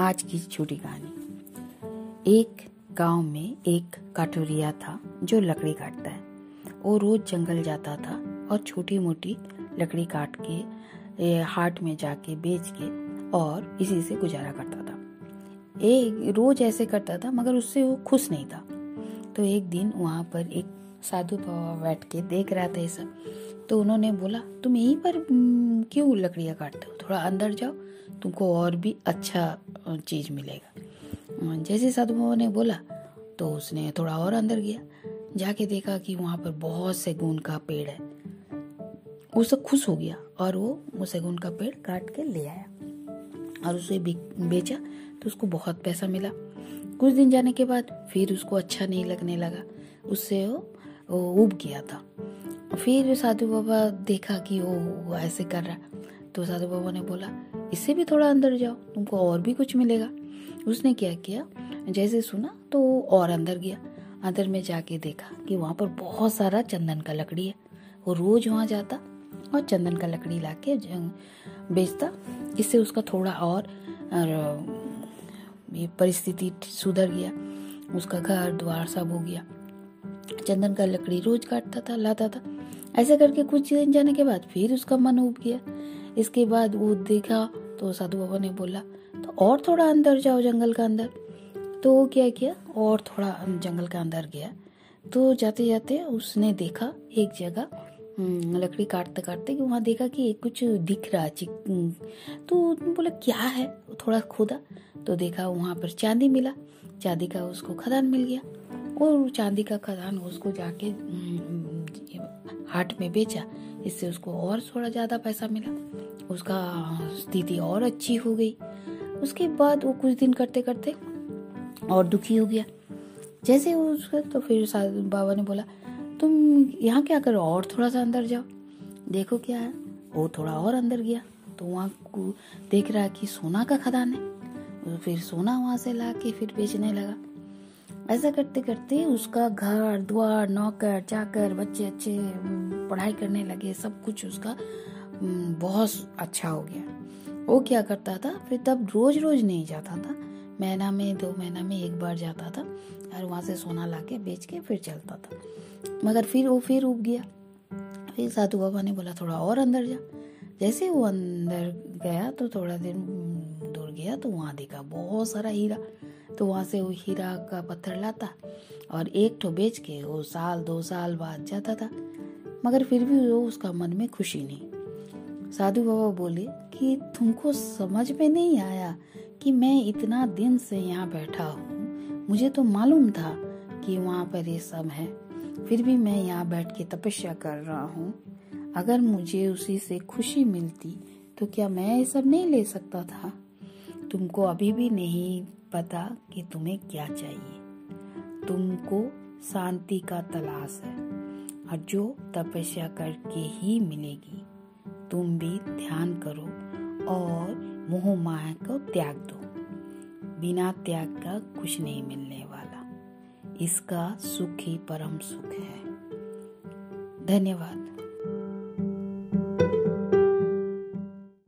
आज की छोटी कहानी। एक गाँव में एक काटोरिया था जो लकड़ी काटता है। वो रोज जंगल जाता था और छोटी मोटी लकड़ी काट के हाट में जाके बेच के और इसी से गुजारा करता था। एक रोज ऐसे करता था, मगर उससे वो खुश नहीं था। तो एक दिन वहाँ पर एक साधु बाबा बैठ के देख रहा था ये सब। तो उन्होंने बोला, तुम यहीं पर क्यों लकड़ियाँ काटते हो? थोड़ा अंदर जाओ, तुमको और भी अच्छा चीज़ मिलेगा। जैसे साधु बाबा ने बोला तो उसने थोड़ा और अंदर गया। जाके देखा कि वहाँ पर बहुत से गुण का पेड़ है। वो सब खुश हो गया और वो वो सेगुन का पेड़ काट के ले आया और उसे बेचा तो उसको बहुत पैसा मिला। कुछ दिन जाने के बाद फिर उसको अच्छा नहीं लगने लगा। उससे वो उब गया था। फिर साधु बाबा देखा कि वो, वो ऐसे कर रहा है। तो साधु बाबा ने बोला इससे भी थोड़ा अंदर जाओ तुमको और भी कुछ मिलेगा। उसने क्या किया जैसे सुना तो और अंदर गया। अंदर में जाके देखा कि वहाँ पर बहुत सारा चंदन का लकड़ी है। वो रोज वहाँ जाता और चंदन का लकड़ी ला के बेचता। इससे उसका थोड़ा और, ये परिस्थिति सुधर गया। उसका घर द्वार सब हो गया। चंदन का लकड़ी रोज काटता था लाता था। ऐसा करके कुछ दिन जाने के बाद फिर उसका मन उब गया। इसके बाद वो देखा तो साधु बाबा ने बोला तो और थोड़ा अंदर जाओ जंगल का अंदर। तो वो क्या किया और थोड़ा जंगल के अंदर गया। तो जाते जाते उसने देखा एक जगह हम्म, लकड़ी काटते काटते कि वहाँ देखा कि कुछ दिख रहा चिक तो बोला क्या है? थोड़ा खोदा। तो देखा वहाँ पर चांदी मिला। चांदी का उसको खदान मिल गया। और चांदी का खदान उसको जाके हम्म, हाट में बेचा इससे उसको और थोड़ा ज़्यादा पैसा मिला। उसका स्थिति और अच्छी हो गई। उसके बाद वो कुछ दिन करते करते और दुखी हो गया। जैसे उसका तो फिर बाबा ने बोला तुम यहाँ क्या करो? और थोड़ा सा अंदर जाओ। देखो क्या है वो थोड़ा और अंदर गया। तो वहाँ देख रहा कि सोना का खदान है। फिर सोना वहाँ से ला के फिर बेचने लगा। ऐसा करते करते उसका घर, द्वार, नौकर, चाकर, बच्चे अच्छे पढ़ाई करने लगे, सब कुछ उसका बहुत अच्छा हो गया। वो क्या करता था, फिर तब रोज रोज नहीं जाता था। महीना में, दो महीना में एक बार जाता था और वहाँ से सोना ला के बेच के फिर चलता था। मगर फिर वो फिर उब गया। फिर साधु बाबा ने बोला, थोड़ा और अंदर जा। जैसे वो अंदर गया तो थोड़ा दिन दूर गया तो वहाँ देखा बहुत सारा हीरा। तो वहाँ से वो हीरा का पत्थर लाता और एक ठो बेच के वो साल, दो साल बाद जाता था। मगर फिर भी वो उसका मन में खुशी नहीं। साधु बाबा बोले कि तुमको समझ में नहीं आया कि मैं इतना दिन से यहाँ बैठा हूँ। मुझे तो मालूम था कि वहाँ पर ये सब है। फिर भी मैं यहाँ बैठ के तपस्या कर रहा हूँ। अगर मुझे उसी से खुशी मिलती तो क्या मैं ये सब नहीं ले सकता था? तुमको अभी भी नहीं पता कि तुम्हें क्या चाहिए। तुमको शांति का तलाश है और जो तपस्या करके ही मिलेगी, तुम भी ध्यान करो और मोह माया को त्याग दो। बिना त्याग का कुछ नहीं मिलने वाला। इसका सुख ही परम सुख है। धन्यवाद।